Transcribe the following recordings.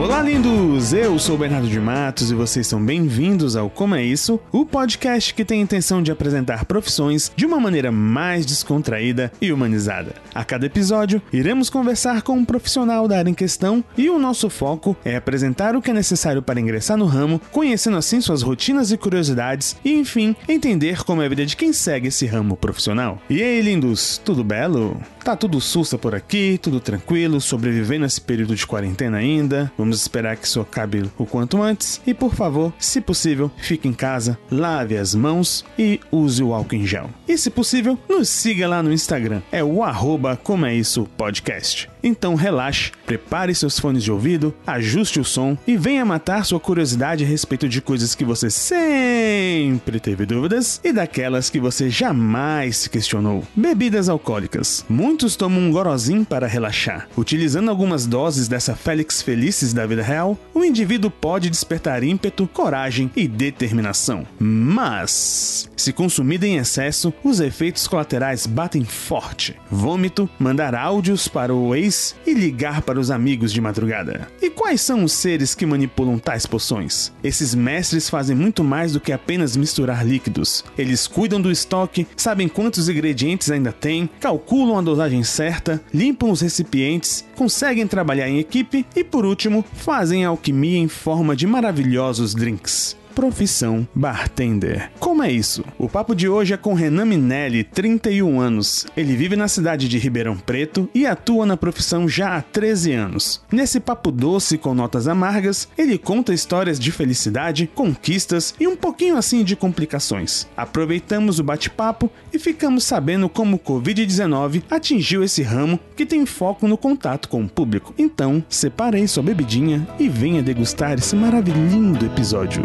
Olá, lindos! Eu sou Bernardo de Matos e vocês são bem-vindos ao Como é Isso, o podcast que tem a intenção de apresentar profissões de uma maneira mais descontraída e humanizada. A cada episódio, iremos conversar com um profissional da área em questão e o nosso foco é apresentar o que é necessário para ingressar no ramo, conhecendo assim suas rotinas e curiosidades e, enfim, entender como é a vida de quem segue esse ramo profissional. E aí, lindos, tudo belo? Tá tudo sussa por aqui, tudo tranquilo, sobrevivendo esse período de quarentena ainda. Vamos esperar que isso acabe o quanto antes. E por favor, se possível, fique em casa, lave as mãos e use o álcool em gel. E se possível, nos siga lá no Instagram. É o arroba como é isso podcast. Então relaxe, prepare seus fones de ouvido, ajuste o som e venha matar sua curiosidade a respeito de coisas que você sempre teve dúvidas e daquelas que você jamais se questionou. Bebidas alcoólicas. Muitos tomam um gorozinho para relaxar. Utilizando algumas doses dessa Félix Felices da vida real, o indivíduo pode despertar ímpeto, coragem e determinação. Mas, se consumida em excesso, os efeitos colaterais batem forte. Vômito, mandar áudios para o ex e ligar para os amigos de madrugada. E quais são os seres que manipulam tais poções? Esses mestres fazem muito mais do que apenas misturar líquidos. Eles cuidam do estoque, sabem quantos ingredientes ainda tem, calculam a dosagem certa, limpam os recipientes, conseguem trabalhar em equipe e, por último, fazem alquimia em forma de maravilhosos drinks profissão bartender. Como é isso? O papo de hoje é com Renan Minelli, 31 anos. Ele vive na cidade de Ribeirão Preto e atua na profissão já há 13 anos. Nesse papo doce com notas amargas, ele conta histórias de felicidade, conquistas e um pouquinho assim de complicações. Aproveitamos o bate-papo e ficamos sabendo como o Covid-19 atingiu esse ramo que tem foco no contato com o público. Então, separei sua bebidinha e venha degustar esse maravilhoso episódio.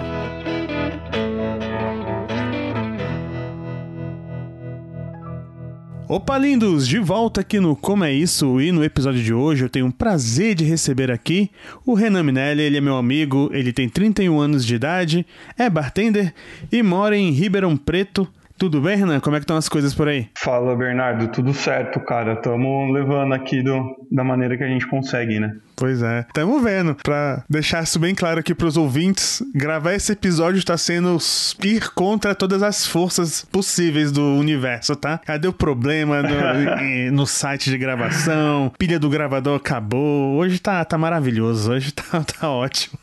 Opa, lindos! De volta aqui no Como é Isso e no episódio de hoje eu tenho um prazer de receber aqui o Renan Minelli. Ele é meu amigo, ele tem 31 anos de idade, é bartender e mora em Ribeirão Preto. Tudo bem, Renan? Como é que estão as coisas por aí? Fala, Bernardo. Tudo certo, cara. Estamos levando aqui do, da maneira que a gente consegue, né? Pois é. Tamo vendo. Pra deixar isso bem claro aqui pros ouvintes, gravar esse episódio tá sendo ir contra todas as forças possíveis do universo, tá? Cadê o problema no, no site de gravação? Pilha do gravador acabou. Hoje tá, tá maravilhoso. Hoje tá, tá ótimo.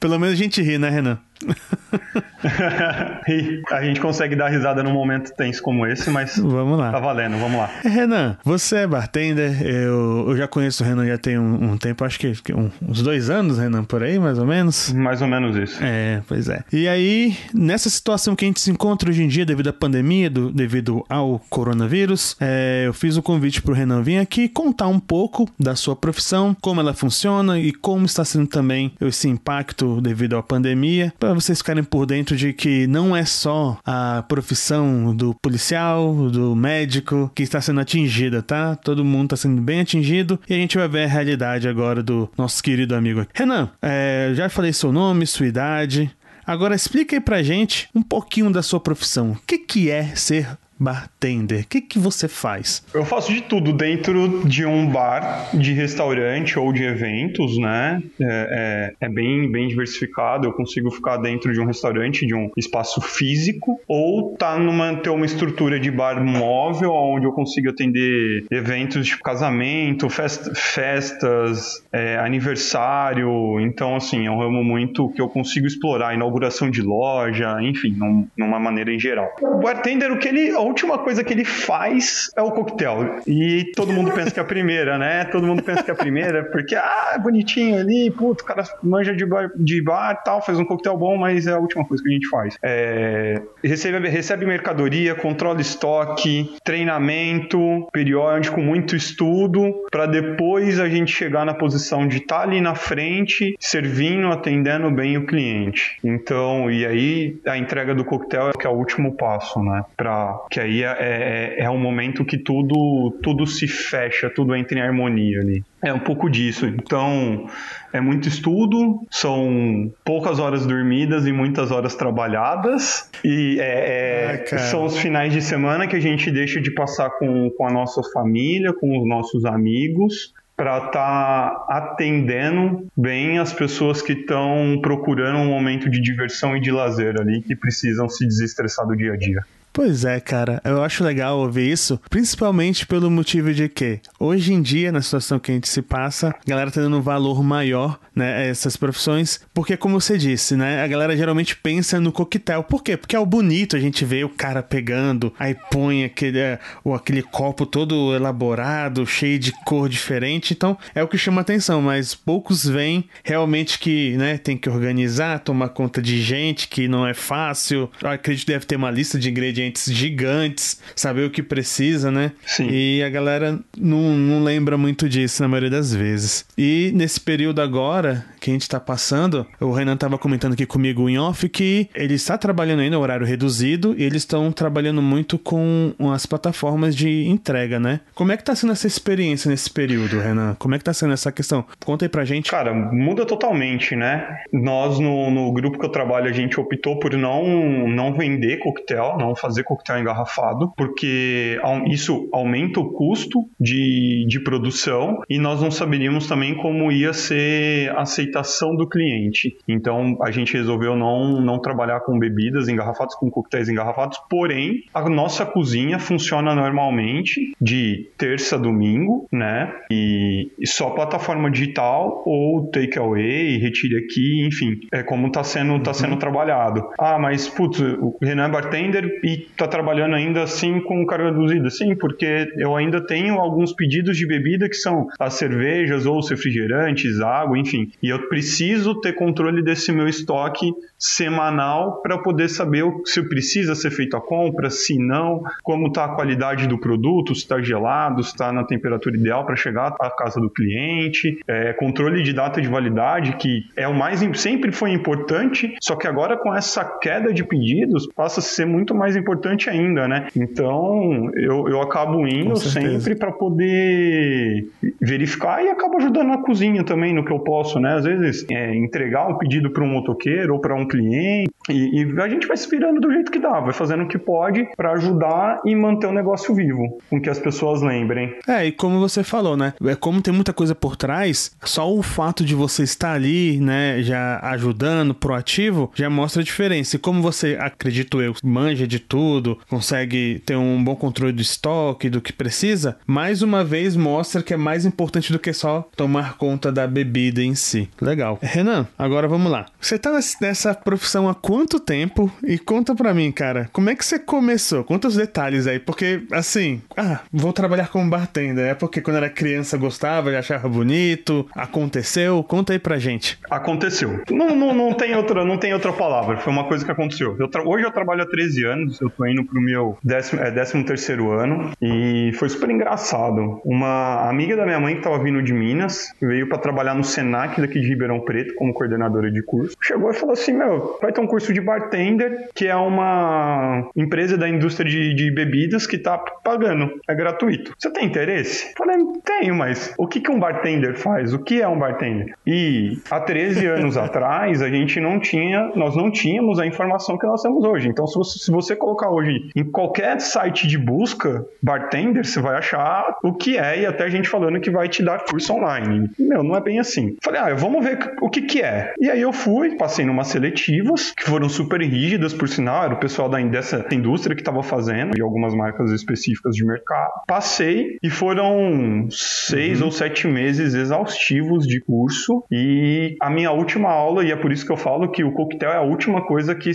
Pelo menos a gente ri, né, Renan? a gente consegue dar risada num momento tenso como esse, mas vamos lá. tá valendo, vamos lá. Renan, você é bartender, eu, eu já conheço o Renan já tem um, um tempo, acho que, um, uns dois anos, Renan, por aí, mais ou menos. Mais ou menos isso. É, pois é. E aí, nessa situação que a gente se encontra hoje em dia, devido à pandemia, do, devido ao coronavírus, é, eu fiz o convite pro Renan vir aqui contar um pouco da sua profissão, como ela funciona e como está sendo também esse impacto devido à pandemia, para vocês ficarem por dentro de que não é só a profissão do policial, do médico que está sendo atingida, tá? Todo mundo está sendo bem atingido e a gente vai ver a realidade agora do nosso querido amigo aqui. Renan, é, já falei seu nome, sua idade. Agora explica aí pra gente um pouquinho da sua profissão. O que, que é ser bartender? O que, que você faz? Eu faço de tudo dentro de um bar, de restaurante ou de eventos, né? É, é, é, bem, bem diversificado. Eu consigo ficar dentro de um restaurante, de um espaço físico, ou tá numa, ter uma estrutura de bar móvel, onde eu consigo atender eventos de casamento, fest, festas, é, aniversário. Então, assim, é um ramo muito que eu consigo explorar, inauguração de loja, enfim, num, numa maneira em geral. O bartender, o que ele última coisa que ele faz é o coquetel. E todo mundo pensa que é a primeira, né? Todo mundo pensa que é a primeira, porque, ah, bonitinho ali, puto, o cara manja de bar, de bar e tal, faz um coquetel bom, mas é a última coisa que a gente faz. É, recebe, recebe mercadoria, controla estoque, treinamento periódico, muito estudo, para depois a gente chegar na posição de estar tá ali na frente, servindo, atendendo bem o cliente. Então, e aí a entrega do coquetel é que é o último passo, né? Pra que aí é, é, é um momento que tudo, tudo se fecha, tudo entra em harmonia ali. É um pouco disso. Então, é muito estudo, são poucas horas dormidas e muitas horas trabalhadas. E é, é, são os finais de semana que a gente deixa de passar com, com a nossa família, com os nossos amigos, para estar tá atendendo bem as pessoas que estão procurando um momento de diversão e de lazer ali, que precisam se desestressar do dia a dia. Pois é, cara. Eu acho legal ouvir isso, principalmente pelo motivo de que, hoje em dia, na situação que a gente se passa, a galera tá dando um valor maior, né, a essas profissões, porque, como você disse, né, a galera geralmente pensa no coquetel. Por quê? Porque é o bonito, a gente vê o cara pegando, aí põe aquele, é, ou aquele copo todo elaborado, cheio de cor diferente, então é o que chama atenção, mas poucos veem realmente que, né, tem que organizar, tomar conta de gente, que não é fácil. Eu acredito que deve ter uma lista de ingredientes ingredientes gigantes, saber o que precisa, né? Sim. E a galera não, não lembra muito disso na maioria das vezes. E nesse período agora que a gente tá passando, o Renan tava comentando aqui comigo em off que ele está trabalhando ainda no horário reduzido e eles estão trabalhando muito com as plataformas de entrega, né? Como é que tá sendo essa experiência nesse período, Renan? Como é que tá sendo essa questão? Conta aí pra gente. Cara, muda totalmente, né? Nós, no, no grupo que eu trabalho, a gente optou por não, não vender coquetel, não fazer fazer coquetel engarrafado, porque isso aumenta o custo de, de produção e nós não saberíamos também como ia ser a aceitação do cliente. Então a gente resolveu não, não trabalhar com bebidas engarrafadas, com coquetéis engarrafados, porém a nossa cozinha funciona normalmente de terça a domingo, né? E, e só plataforma digital ou takeaway, retire aqui, enfim, é como está sendo, tá sendo uhum. trabalhado. Ah, mas putz, o Renan é bartender e tá trabalhando ainda assim com carga reduzida? Sim, porque eu ainda tenho alguns pedidos de bebida que são as cervejas ou os refrigerantes, água, enfim. E eu preciso ter controle desse meu estoque semanal para poder saber se precisa ser feita a compra, se não, como está a qualidade do produto, se está gelado, se está na temperatura ideal para chegar à casa do cliente, é, controle de data de validade, que é o mais sempre foi importante, só que agora com essa queda de pedidos passa a ser muito mais importante ainda, né? Então eu, eu acabo indo sempre para poder verificar e acabo ajudando na cozinha também no que eu posso, né? Às vezes é, entregar um pedido para um motoqueiro ou para um cliente. E, e, a gente vai se virando do jeito que dá, vai fazendo o que pode para ajudar e manter o negócio vivo, com que as pessoas lembrem. É, e como você falou, né? É como tem muita coisa por trás, só o fato de você estar ali, né, já ajudando, proativo, já mostra a diferença. E como você, acredito eu, manja de tudo, consegue ter um bom controle do estoque, do que precisa, mais uma vez mostra que é mais importante do que só tomar conta da bebida em si. Legal. Renan, agora vamos lá. Você tá nessa profissão há quanto tempo? E conta pra mim, cara, como é que você começou? Conta os detalhes aí, porque, assim, ah, vou trabalhar como bartender. É porque quando era criança gostava, achava bonito, aconteceu? Conta aí pra gente. Aconteceu. Não, não, não, tem, outra, não tem outra palavra, foi uma coisa que aconteceu. Eu hoje eu trabalho há 13 anos, eu tô indo pro meu 13, é, 13 terceiro ano, e foi super engraçado. Uma amiga da minha mãe que tava vindo de Minas, veio para trabalhar no Senac daqui de Ribeirão Preto, como coordenadora de curso, chegou e falou assim, meu, vai ter um curso de bartender, que é uma empresa da indústria de, de bebidas que tá pagando. É gratuito. Você tem interesse? Falei, tenho, mas o que, que um bartender faz? O que é um bartender? E há 13 anos atrás, a gente não tinha, nós não tínhamos a informação que nós temos hoje. Então, se você, se você colocar hoje em qualquer site de busca, bartender, você vai achar o que é e até gente falando que vai te dar curso online. Meu, não é bem assim. Falei, ah, vamos ver o que que é. E aí eu fui, passei numa seletivas, que foram super rígidas, por sinal, era o pessoal da, dessa indústria que estava fazendo, e algumas marcas específicas de mercado. Passei e foram seis uhum. ou sete meses exaustivos de curso, e a minha última aula, e é por isso que eu falo que o coquetel é a última coisa que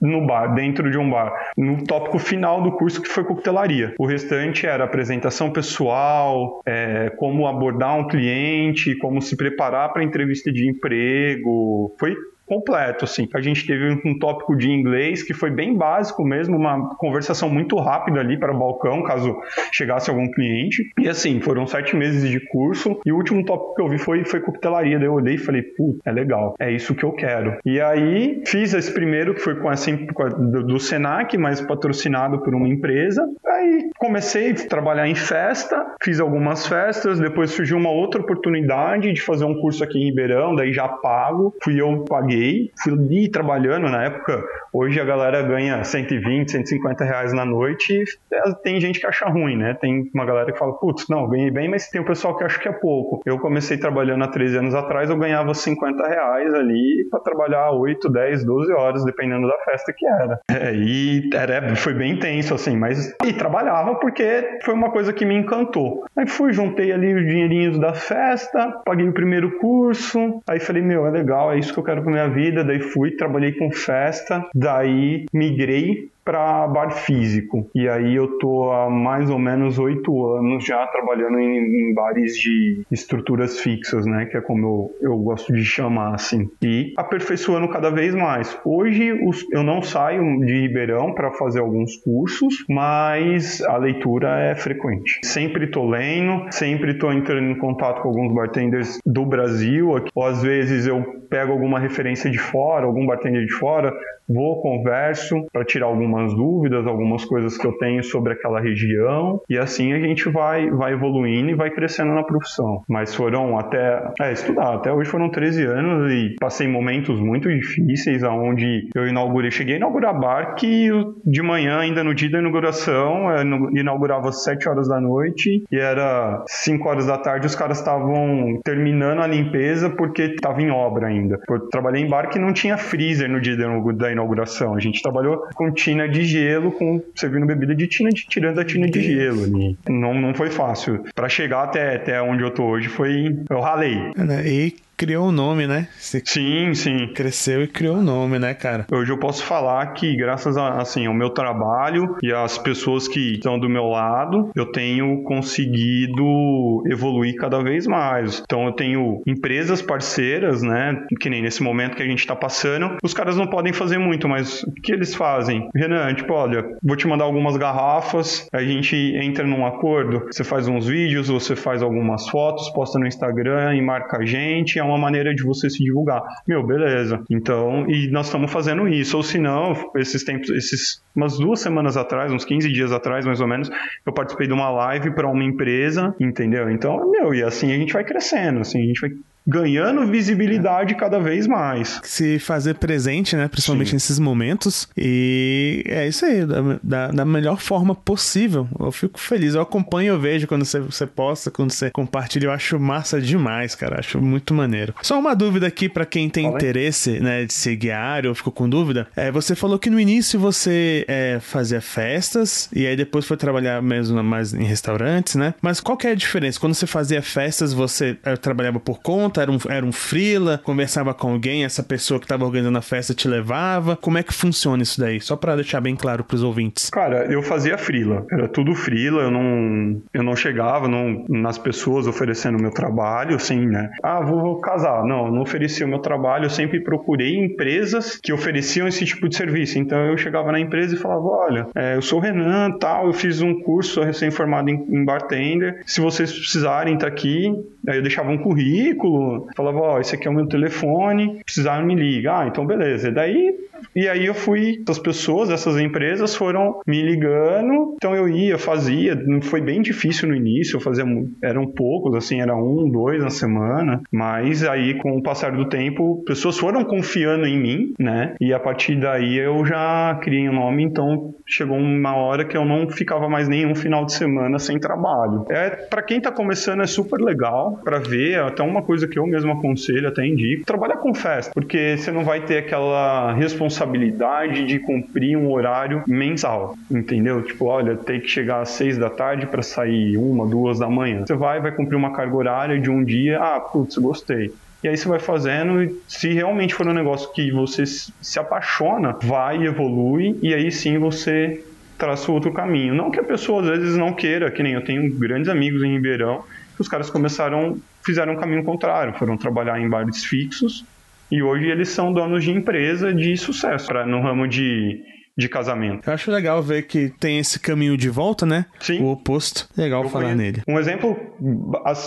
no bar, dentro de um bar, no tópico final do curso que foi coquetelaria. O restante era apresentação pessoal, é, como abordar um cliente, como se preparar para entrevista de emprego. Foi completo, assim. A gente teve um tópico de inglês que foi bem básico mesmo, uma conversação muito rápida ali para o balcão, caso chegasse algum cliente. E assim, foram sete meses de curso e o último tópico que eu vi foi, foi coquetelaria. Daí eu olhei e falei, putz, é legal, é isso que eu quero. E aí fiz esse primeiro que foi com essa do, do Senac, mas patrocinado por uma empresa. Aí comecei a trabalhar em festa, fiz algumas festas, depois surgiu uma outra oportunidade de fazer um curso aqui em Ribeirão, daí já pago, fui eu paguei fui trabalhando na época. Hoje a galera ganha 120, 150 reais na noite e é, tem gente que acha ruim, né? Tem uma galera que fala, putz, não, ganhei bem, mas tem o pessoal que acha que é pouco. Eu comecei trabalhando há 13 anos atrás, eu ganhava 50 reais ali para trabalhar 8, 10, 12 horas, dependendo da festa que era. É, e era, foi bem intenso, assim, mas. E trabalhava porque foi uma coisa que me encantou. Aí fui, juntei ali os dinheirinhos da festa, paguei o primeiro curso, aí falei, meu, é legal, é isso que eu quero pra minha vida. Daí fui, trabalhei com festa, daí migrei para bar físico. E aí eu tô há mais ou menos oito anos já trabalhando em, em, bares de estruturas fixas, né? Que é como eu, eu gosto de chamar assim. E aperfeiçoando cada vez mais. Hoje os, eu não saio de Ribeirão para fazer alguns cursos, mas a leitura é frequente. Sempre tô lendo, sempre tô entrando em contato com alguns bartenders do Brasil, ou às vezes eu pego alguma referência de fora, algum bartender de fora, vou, converso para tirar algumas dúvidas, algumas coisas que eu tenho sobre aquela região, e assim a gente vai, vai evoluindo e vai crescendo na profissão. Mas foram até, é, estudar, até hoje foram 13 anos e passei momentos muito difíceis, aonde eu inaugurei, cheguei a inaugurar bar que de manhã, ainda no dia da inauguração, inaugurava às 7 horas da noite e era 5 horas da tarde, os caras estavam terminando a limpeza porque estava em obra ainda. Eu trabalhei em bar que não tinha freezer no dia da inauguração. A gente trabalhou com tina de gelo, com servindo bebida de tina, de, tirando a tina de gelo ali. Não, não foi fácil. Para chegar até, até onde eu tô hoje foi. Eu ralei. E criou um nome, né? Você sim, sim. Cresceu e criou um nome, né, cara? Hoje eu posso falar que graças a, assim, ao meu trabalho e às pessoas que estão do meu lado, eu tenho conseguido evoluir cada vez mais. Então eu tenho empresas parceiras, né? Que nem nesse momento que a gente está passando, os caras não podem fazer muito, mas o que eles fazem? Renan, tipo, olha, vou te mandar algumas garrafas, a gente entra num acordo, você faz uns vídeos, você faz algumas fotos, posta no Instagram e marca a gente, é uma maneira de você se divulgar. Meu, beleza. Então, e nós estamos fazendo isso. Ou se não, esses tempos, esses umas duas semanas atrás, uns 15 dias atrás, mais ou menos, eu participei de uma live para uma empresa, entendeu? Então, meu, e assim a gente vai crescendo, assim, a gente vai ganhando visibilidade cada vez mais. Se fazer presente, né? Principalmente Sim. nesses momentos. E é isso aí, da, da, da, melhor forma possível. Eu fico feliz. Eu acompanho, eu vejo quando você, você posta, quando você compartilha. Eu acho massa demais, cara. Acho muito maneiro. Só uma dúvida aqui para quem tem Fala interesse, né, de ser guiário ou ficou com dúvida. É, você falou que no início você é, fazia festas e aí depois foi trabalhar mesmo mais em restaurantes, né? Mas qual que é a diferença? Quando você fazia festas, você é, trabalhava por conta? Era um, era um freela? Conversava com alguém? Essa pessoa que estava organizando a festa te levava? Como é que funciona isso daí? Só para deixar bem claro para os ouvintes. Cara, eu fazia freela. Era tudo freela. Eu não, eu não chegava não, nas pessoas oferecendo meu trabalho, assim, né? Ah, vou, vou casar. Não, não oferecia o meu trabalho. Eu sempre procurei empresas que ofereciam esse tipo de serviço. Então eu chegava na empresa e falava: olha, é, eu sou o Renan, tal, eu fiz um curso recém-formado em, em bartender. Se vocês precisarem, tá aqui. Aí eu deixava um currículo, falava, ó, oh, esse aqui é o meu telefone, precisar me liga. Ah, então beleza. E daí e aí eu fui, as pessoas, essas empresas foram me ligando, então eu ia, fazia, foi bem difícil no início, eu fazia, eram poucos, assim, era um, dois na semana, mas aí com o passar do tempo, pessoas foram confiando em mim, né, e a partir daí eu já criei um nome, então chegou uma hora que eu não ficava mais nenhum final de semana sem trabalho. É, para quem tá começando é super legal para ver, até uma coisa que eu mesmo aconselho, até indico, trabalhar com festa, porque você não vai ter aquela responsabilidade responsabilidade de cumprir um horário mensal, entendeu? Tipo, olha, tem que chegar às seis da tarde para sair uma, duas da manhã. Você vai, vai cumprir uma carga horária de um dia, ah, putz, gostei. E aí você vai fazendo, e se realmente for um negócio que você se apaixona, vai, evolui, e aí sim você traça outro caminho. Não que a pessoa às vezes não queira, que nem eu tenho grandes amigos em Ribeirão, que os caras começaram, fizeram um caminho contrário, foram trabalhar em bares fixos, e hoje eles são donos de empresa de sucesso. Pra, no ramo de, de casamento. Eu acho legal ver que tem esse caminho de volta, né? Sim. O oposto. Legal Eu falar conheço- nele. Um exemplo,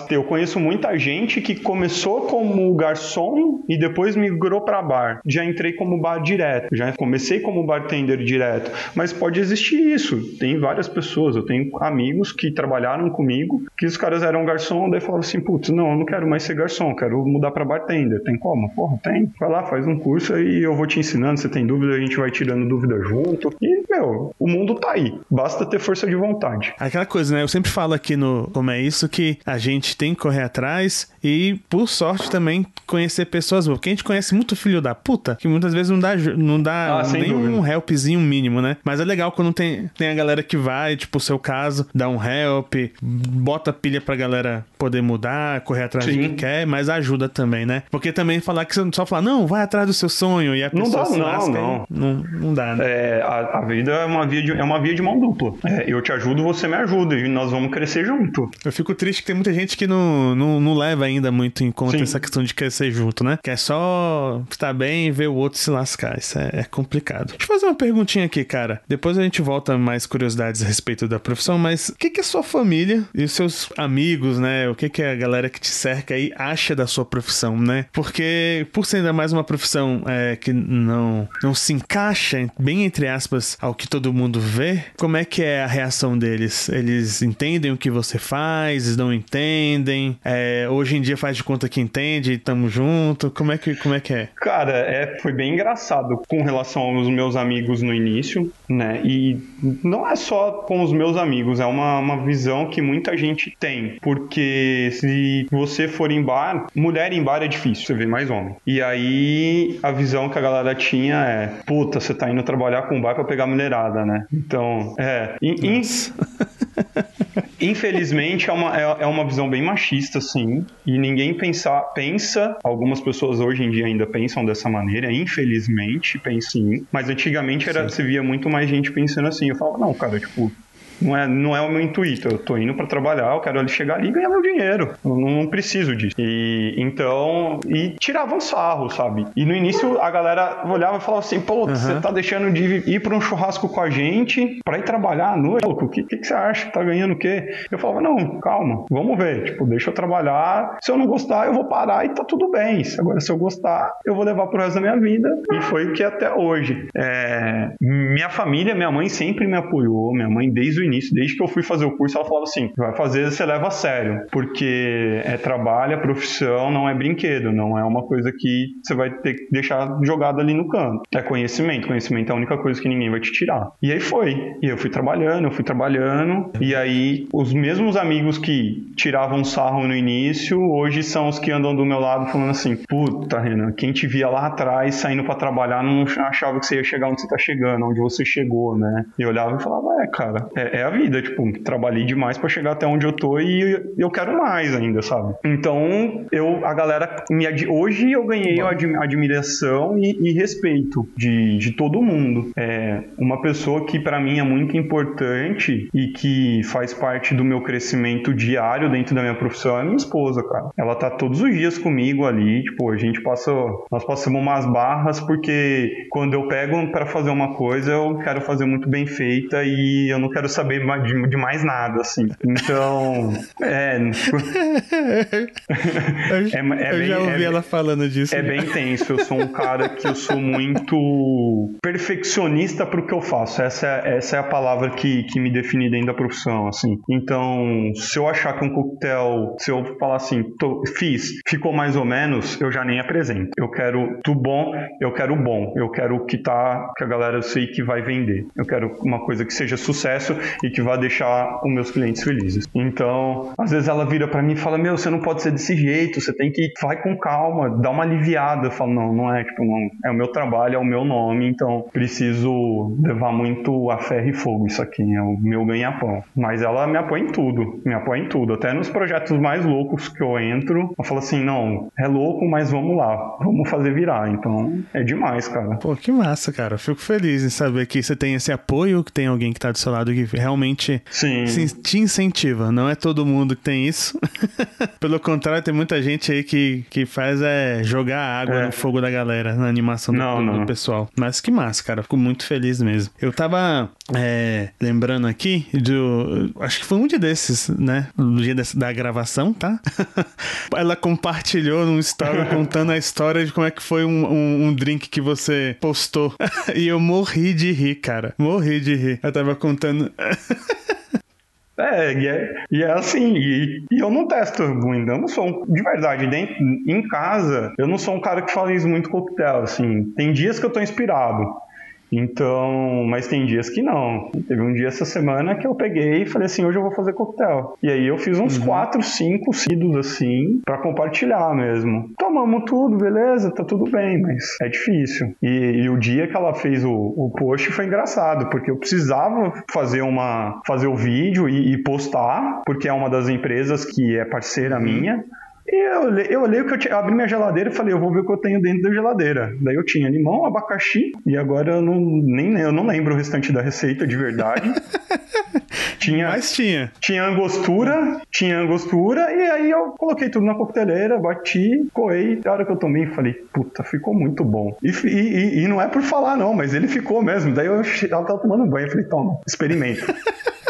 eu conheço muita gente que começou como garçom e depois migrou para bar. Já entrei como bar direto, já comecei como bartender direto, mas pode existir isso. Tem várias pessoas, eu tenho amigos que trabalharam comigo, que os caras eram garçom, daí falavam assim, putz, não, eu não quero mais ser garçom, quero mudar para bartender. Tem como? Porra, tem. Vai lá, faz um curso aí eu vou te ensinando, você tem dúvida, a gente vai tirando dúvida junto. E, meu, o mundo tá aí. Basta ter força de vontade. Aquela coisa, né? Eu sempre falo aqui no Como é Isso que a gente tem que correr atrás e, por sorte, também conhecer pessoas boas. Porque a gente conhece muito filho da puta, que muitas vezes não dá, não dá Ah, nem um helpzinho mínimo, né? Mas é legal quando tem, tem a galera que vai, tipo, o seu caso, dá um help, bota pilha pra galera poder mudar, correr atrás do Sim. que quer, mas ajuda também, né? Porque também falar que você só falar, não, vai atrás do seu sonho e a Não pessoa dá, se não, lasca, não. não. Não dá, né? É, a, a vida é uma via de, é uma via de mão dupla. É, eu te ajudo, você me ajuda e nós vamos crescer junto. Eu fico triste que tem muita gente que não, não, não leva ainda muito em conta Sim. essa questão de crescer junto, né? Que é só estar bem e ver o outro se lascar. Isso é, é complicado. Deixa eu fazer uma perguntinha aqui, cara. Depois a gente volta mais curiosidades a respeito da profissão, mas o que, que a sua família e os seus amigos, né? O que, que a galera que te cerca aí acha da sua profissão, né? Porque por ser ainda mais uma profissão é, que não, não se encaixa, bem entre aspas, ao que todo mundo vê, como é que é a reação deles? Eles entendem o que você faz, eles não entendem? É, hoje em dia faz de conta que entende e tamo junto? Como é que, como é, que é? Cara, é, foi bem engraçado com relação aos meus amigos no início, né? E não é só com os meus amigos, é uma, uma visão que muita gente tem. Porque se você for em bar, mulher em bar é difícil, você vê mais homem. E aí a visão que a galera tinha é: puta, você tá indo trabalhar com bar pra pegar mulherada, né? Então, é. in- in- Infelizmente é uma, é, é uma visão bem machista, sim. E ninguém pensa, pensa, algumas pessoas hoje em dia ainda pensam dessa maneira, infelizmente, pensam sim. Mas antigamente era, se via muito mais gente pensando assim. Eu falava, não, cara, tipo. Não é, não é o meu intuito. Eu tô indo pra trabalhar, eu quero ali chegar ali e ganhar meu dinheiro. Eu não, preciso disso. E então. E tiravam sarro, sabe? E no início a galera olhava e falava assim: pô, você tá deixando de ir pra um churrasco com a gente pra ir trabalhar à noite? O que, que, que você acha? Tá ganhando o quê? Eu falava: não, calma, vamos ver. Tipo, deixa eu trabalhar. Se eu não gostar, eu vou parar e tá tudo bem. Se- Agora, se eu gostar, eu vou levar pro resto da minha vida. E foi o que é até hoje. É, minha família, minha mãe sempre me apoiou. Minha mãe, desde o início, desde que eu fui fazer o curso, ela falava assim: vai fazer, você leva a sério. Porque é trabalho, é profissão, não é brinquedo. Não é uma coisa que você vai ter que deixar jogado ali no canto. É conhecimento. Conhecimento é a única coisa que ninguém vai te tirar. E aí foi. E eu fui trabalhando, eu fui trabalhando. E aí, os mesmos amigos que tiravam sarro no início, hoje são os que andam do meu lado falando assim: puta, Renan, quem te via lá atrás saindo pra trabalhar não achava que você ia chegar onde você tá chegando, onde você chegou, né? E olhava e falava: é, cara, é, é a vida. Tipo, trabalhei demais pra chegar até onde eu tô e eu quero mais ainda, sabe? Então, eu, a galera, me hoje eu ganhei a admi- admiração e, e respeito de, de todo mundo. É uma pessoa que pra mim é muito importante e que faz parte do meu crescimento diário dentro da minha profissão é minha esposa, cara. Ela tá todos os dias comigo ali, tipo, a gente passa, nós passamos umas barras porque quando eu pego pra fazer uma coisa, eu quero fazer muito bem feita e eu não quero saber ma- de, de mais nada, assim. Então, é, Eu, É- é eu bem- já ouvi é- ela falando disso. É bem tenso. Eu sou um cara que eu sou muito perfeccionista pro que eu faço. Essa é, essa é a palavra que, que me define dentro da profissão, assim. Então, se eu achar que um coquetel, se eu falar assim, tô- fiz, ficou mais ou menos, eu já nem apresento. Eu quero do bom, eu quero o bom. Eu quero o que tá, que a galera eu sei que vai vender. Eu quero uma coisa que seja sucesso e que vá deixar os meus clientes felizes. Então, às vezes ela vira pra mim e fala: Meu, você não pode ser desse jeito, você tem que. Vai com calma, dá uma aliviada. Eu falo: Não, não é, tipo, não. É o meu trabalho, é o meu nome, então preciso levar muito a ferro e fogo isso aqui, é o meu ganha-pão. Mas ela me apoia em tudo, me apoia em tudo. Até nos projetos mais loucos que eu entro, eu falo assim: Não, é louco, mas vamos lá, vamos fazer virar. Então, é demais, cara. Pô, que massa, cara. Fico feliz em saber que você tem esse apoio, que tem alguém que tá do seu lado que realmente Sim. te incentiva. Não é todo mundo que tem isso. Pelo contrário, tem muita gente aí que, que faz é jogar água é. no fogo da galera, na animação do, não. do, pessoal. Mas que massa, cara. Fico muito feliz mesmo. Eu tava é, lembrando aqui do. Acho que foi um dia desses, né? No dia da gravação, tá? Ela compartilhou num story contando a história de como é que foi um, um, um drink que você postou. e eu morri de rir, cara. Morri de rir. Eu tava contando. É, e é, e é assim, e, e, eu não testo muito, eu não sou, de verdade, dentro, em casa, eu não sou um cara que faz muito coquetel, assim, tem dias que eu tô inspirado, então, mas tem dias que não. Teve um dia essa semana que eu peguei e falei assim, hoje eu vou fazer coquetel. E aí eu fiz uns uhum. quatro, cinco seguidos assim, para compartilhar mesmo. Tomamos tudo, beleza, tá tudo bem, mas é difícil. E, e o dia que ela fez o, o post foi engraçado, porque eu precisava fazer uma fazer o vídeo e, e postar, porque é uma das empresas que é parceira uhum. minha. E eu, eu olhei o que eu tinha, abri minha geladeira e falei, eu vou ver o que eu tenho dentro da geladeira. Daí eu tinha limão, abacaxi, e agora eu não, nem, eu não lembro o restante da receita de verdade. tinha, Mas tinha. Tinha angostura, tinha angostura, e aí eu coloquei tudo na coqueteleira, bati, coei. A hora que eu tomei, falei, puta, ficou muito bom. E, e, e não é por falar, não, mas ele ficou mesmo. Daí eu, ela tava tomando banho, eu falei, toma, experimenta.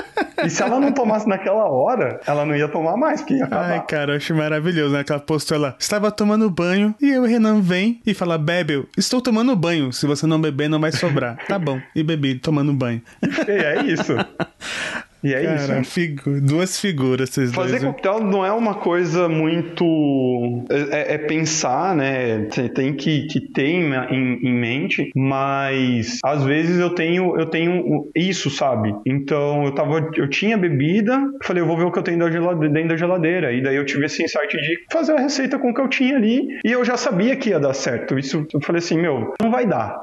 E se ela não tomasse naquela hora, ela não ia tomar mais, porque ia acabar. Ai, cara, eu acho maravilhoso, né? Que ela postou lá, estava tomando banho, e o Renan vem e fala, bebe, estou tomando banho, se você não beber não vai sobrar. tá bom, e bebi, tomando banho. E é isso. E é Cara, isso. Figu duas figuras, vocês Fazer dois, coquetel não é uma coisa muito. É, é pensar, né? Tem que, que ter em, em, mente, mas às vezes eu tenho, eu tenho isso, sabe? Então eu tava. Eu tinha bebida, falei, eu vou ver o que eu tenho dentro da geladeira. E daí eu tive esse insight de fazer a receita com o que eu tinha ali. E eu já sabia que ia dar certo. Isso eu falei assim, meu, não vai dar.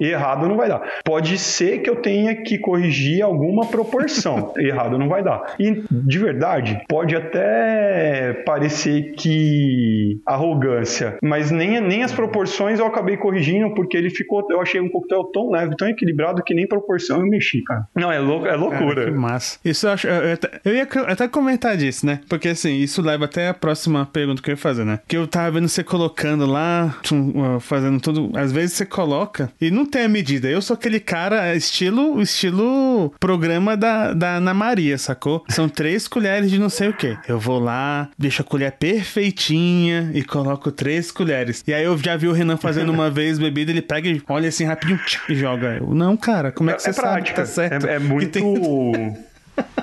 Errado não vai dar. Pode ser que eu tenha que corrigir alguma proporção. errado não vai dar. E de verdade, pode até parecer que arrogância, mas nem, nem as proporções eu acabei corrigindo porque ele ficou, eu achei um coquetel tão leve, tão equilibrado que nem proporção eu mexi, cara. Não, é, lou é loucura. Cara, que massa. Isso eu acho, eu, eu, eu, ia até comentar disso, né? Porque assim, isso leva até a próxima pergunta que eu ia fazer, né? Que eu tava vendo você colocando lá, fazendo tudo, às vezes você coloca e não tem a medida. Eu sou aquele cara estilo, estilo programa da, da Ana Maria, sacou? São três colheres de não sei o que. Eu vou lá, deixo a colher perfeitinha e coloco três colheres. E aí eu já vi o Renan fazendo uma vez bebida, ele pega e olha assim rapidinho e joga. Eu, não, cara, como é que é, você é sabe que tá certo? É, é muito. Tem...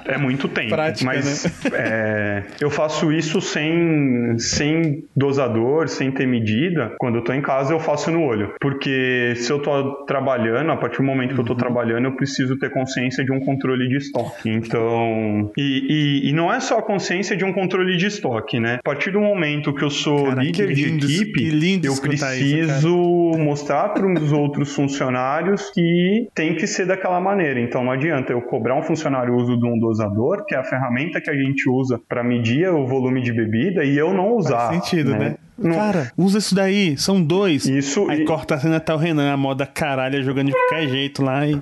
É muito tempo. Prática, mas né? é, eu faço isso sem, sem dosador, sem ter medida. Quando eu tô em casa, eu faço no olho. Porque se eu tô trabalhando, a partir do momento que eu tô uhum. trabalhando, eu preciso ter consciência de um controle de estoque. Então. E, e, e, não é só a consciência de um controle de estoque, né? A partir do momento que eu sou Cara, líder lindo, de equipe, eu preciso isso, mostrar para os outros funcionários que tem que ser daquela maneira. Então não adianta eu cobrar um funcionário o uso de um dosador, que é a ferramenta que a gente usa para medir o volume de bebida, e eu não usar. Faz sentido, né? né? Cara, usa isso daí, são dois. Isso. Aí e... corta a cena tá o Renan, a moda caralho, jogando de qualquer jeito lá e.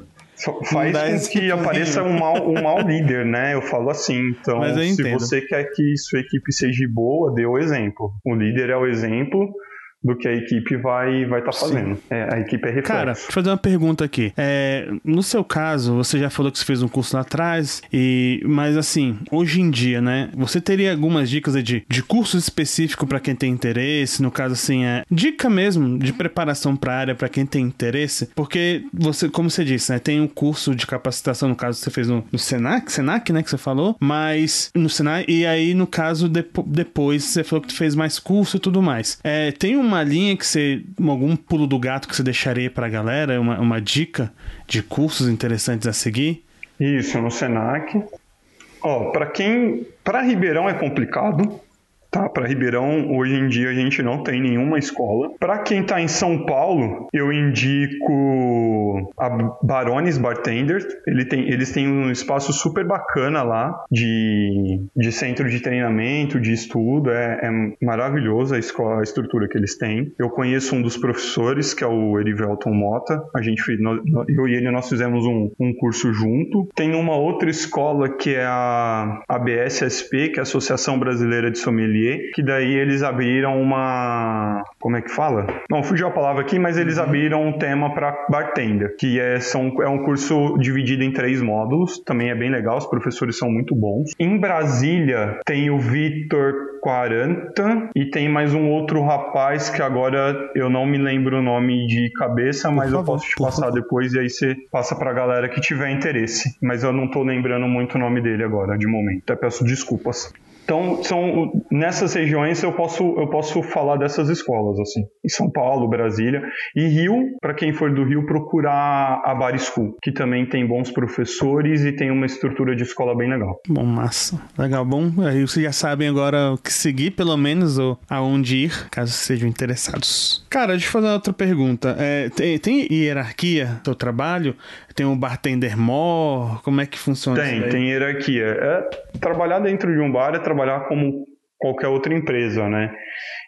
Faz com que apareça um mal, um mal líder, né? Eu falo assim. Então, se você quer que sua equipe seja boa, dê o exemplo. O líder é o exemplo do que a equipe vai vai estar tá fazendo. É, a equipe é reflexo. Cara, deixa eu fazer uma pergunta aqui. É, no seu caso, você já falou que você fez um curso lá atrás, e mas assim, hoje em dia, né? Você teria algumas dicas de, de curso específico para quem tem interesse? No caso, assim, é dica mesmo de preparação para a área para quem tem interesse? Porque você, como você disse, né? Tem um curso de capacitação, no caso, você fez no, no Senac, Senac, né? Que você falou, mas no Senac, e aí, no caso, de, depois você falou que fez mais curso e tudo mais. É, tem uma uma linha que você. algum pulo do gato que você deixaria pra galera? Uma, uma dica de cursos interessantes a seguir? Isso, no Senac. Ó, para quem. Para Ribeirão é complicado, tá? Para Ribeirão, hoje em dia a gente não tem nenhuma escola. Para quem tá em São Paulo, eu indico a Barones Bartender. Ele tem, eles têm um espaço super bacana lá de, de centro de treinamento, de estudo. É, é maravilhosa a, escola, a estrutura que eles têm. Eu conheço um dos professores, que é o Erivelton Mota. A gente eu e ele nós fizemos um, um curso junto. Tem uma outra escola que é a ABSSP, que é a Associação Brasileira de Sommelier, que daí eles abriram uma. Como é que fala? Não, fugiu a palavra aqui, mas eles abriram um tema para bartender, que é, são, é um curso dividido em três módulos. Também é bem legal, os professores são muito bons. Em Brasília tem o Vitor 40 e tem mais um outro rapaz que agora eu não me lembro o nome de cabeça, mas favor, eu posso te passar depois e aí você passa pra galera que tiver interesse. Mas eu não tô lembrando muito o nome dele agora, de momento. Até peço desculpas. Então, são, nessas regiões eu posso, eu posso falar dessas escolas, assim. Em São Paulo, Brasília. E Rio, para quem for do Rio, procurar a Bar School, que também tem bons professores e tem uma estrutura de escola bem legal. Bom, massa. Legal, bom. Aí vocês já sabem agora o que seguir, pelo menos, ou aonde ir, caso sejam interessados. Cara, deixa eu fazer outra pergunta. É, tem, tem hierarquia seu trabalho? Tem um bartender mor? Como é que funciona tem, isso? Tem, tem hierarquia. É, trabalhar dentro de um bar é trabalhar como qualquer outra empresa, né?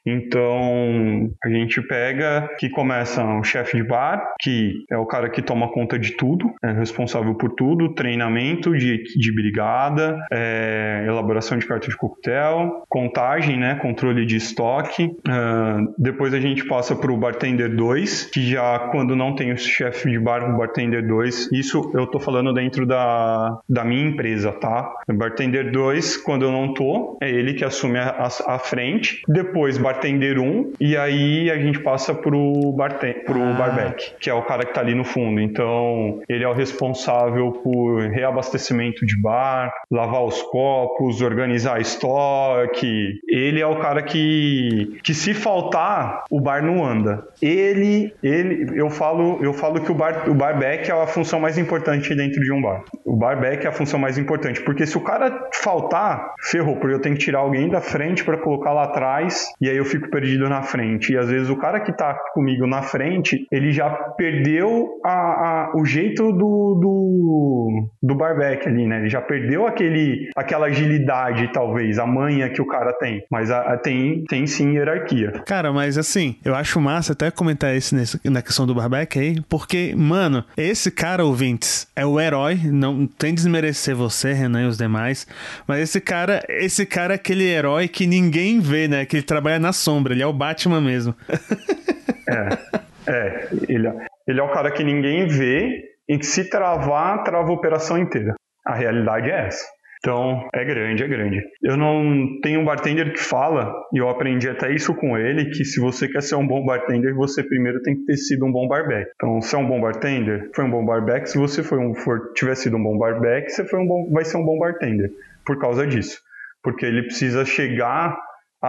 Então, a gente pega que começa o chefe de bar, que é o cara que toma conta de tudo, é responsável por tudo, treinamento de, de brigada, é, elaboração de carta de coquetel, contagem, né, controle de estoque. Uh, depois a gente passa para o bartender 2, que já quando não tem o chefe de bar, o bartender 2, isso eu tô falando dentro da, da minha empresa, tá? O bartender 2, quando eu não tô, é ele que assume a, a, a frente. Depois, bartender bartender 1 e aí a gente passa pro, barten pro ah. barback, que é o cara que tá ali no fundo. Então, ele é o responsável por reabastecimento de bar, lavar os copos, organizar estoque. Ele é o cara que, que se faltar, o bar não anda. Ele, ele, eu falo, eu falo que o bar, o barback é a função mais importante dentro de um bar. O barback é a função mais importante, porque se o cara faltar, ferrou, porque eu tenho que tirar alguém da frente para colocar lá atrás e aí eu fico perdido na frente. E às vezes o cara que tá comigo na frente, ele já perdeu a, a, o jeito do, do, do barback ali, né? Ele já perdeu aquele, aquela agilidade, talvez, a manha que o cara tem. Mas a, a, tem, tem sim hierarquia. Cara, mas assim, eu acho massa até comentar isso nesse, na questão do barback aí, porque, mano, esse cara, ouvintes, é o herói, não tem desmerecer você, Renan e os demais, mas esse cara, esse cara é aquele herói que ninguém vê, né? Que ele trabalha na sombra, ele é o Batman mesmo. é, é ele, é, ele é o cara que ninguém vê e que se travar, trava a operação inteira. A realidade é essa. Então, é grande, é grande. Eu não tenho um bartender que fala, e eu aprendi até isso com ele, que se você quer ser um bom bartender, você primeiro tem que ter sido um bom barback. Então, se é um bom bartender, foi um bom barback. Se você foi um, for, tiver sido um bom barback, você foi um bom, vai ser um bom bartender. Por causa disso. Porque ele precisa chegar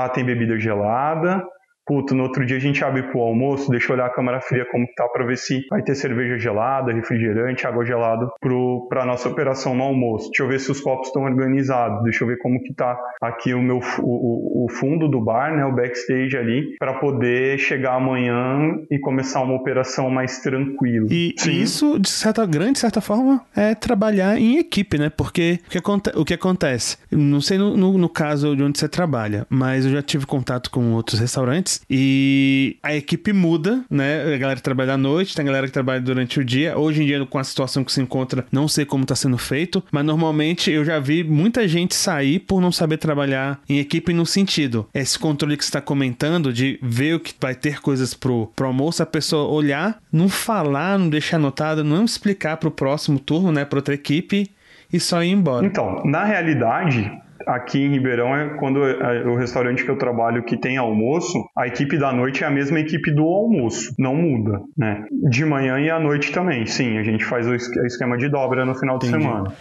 ah, tem bebida gelada, puto, no outro dia a gente abre pro almoço, deixa eu olhar a câmara fria como tá para ver se vai ter cerveja gelada, refrigerante, água gelada pro, pra nossa operação no almoço. Deixa eu ver se os copos estão organizados, deixa eu ver como que tá aqui o meu o, o fundo do bar, né, o backstage ali, para poder chegar amanhã e começar uma operação mais tranquila. E, e, isso, de certa grande certa forma, é trabalhar em equipe, né? Porque o que, aconte, o que acontece? Não sei no, no, no caso de onde você trabalha, mas eu já tive contato com outros restaurantes e a equipe muda, né? A galera trabalha à noite, tem a galera que trabalha durante o dia. Hoje em dia, com a situação que se encontra, não sei como está sendo feito, mas normalmente eu já vi muita gente sair por não saber trabalhar em equipe no sentido. Esse controle que está comentando de ver o que vai ter coisas pro, pro almoço, a pessoa olhar, não falar, não deixar anotado, não explicar pro próximo turno, né? Pra outra equipe e só ir embora. Então, na realidade, aqui em Ribeirão é quando é, o restaurante que eu trabalho que tem almoço, a equipe da noite é a mesma equipe do almoço, não muda, né? De manhã e à noite também, sim, a gente faz o esquema de dobra no final de semana.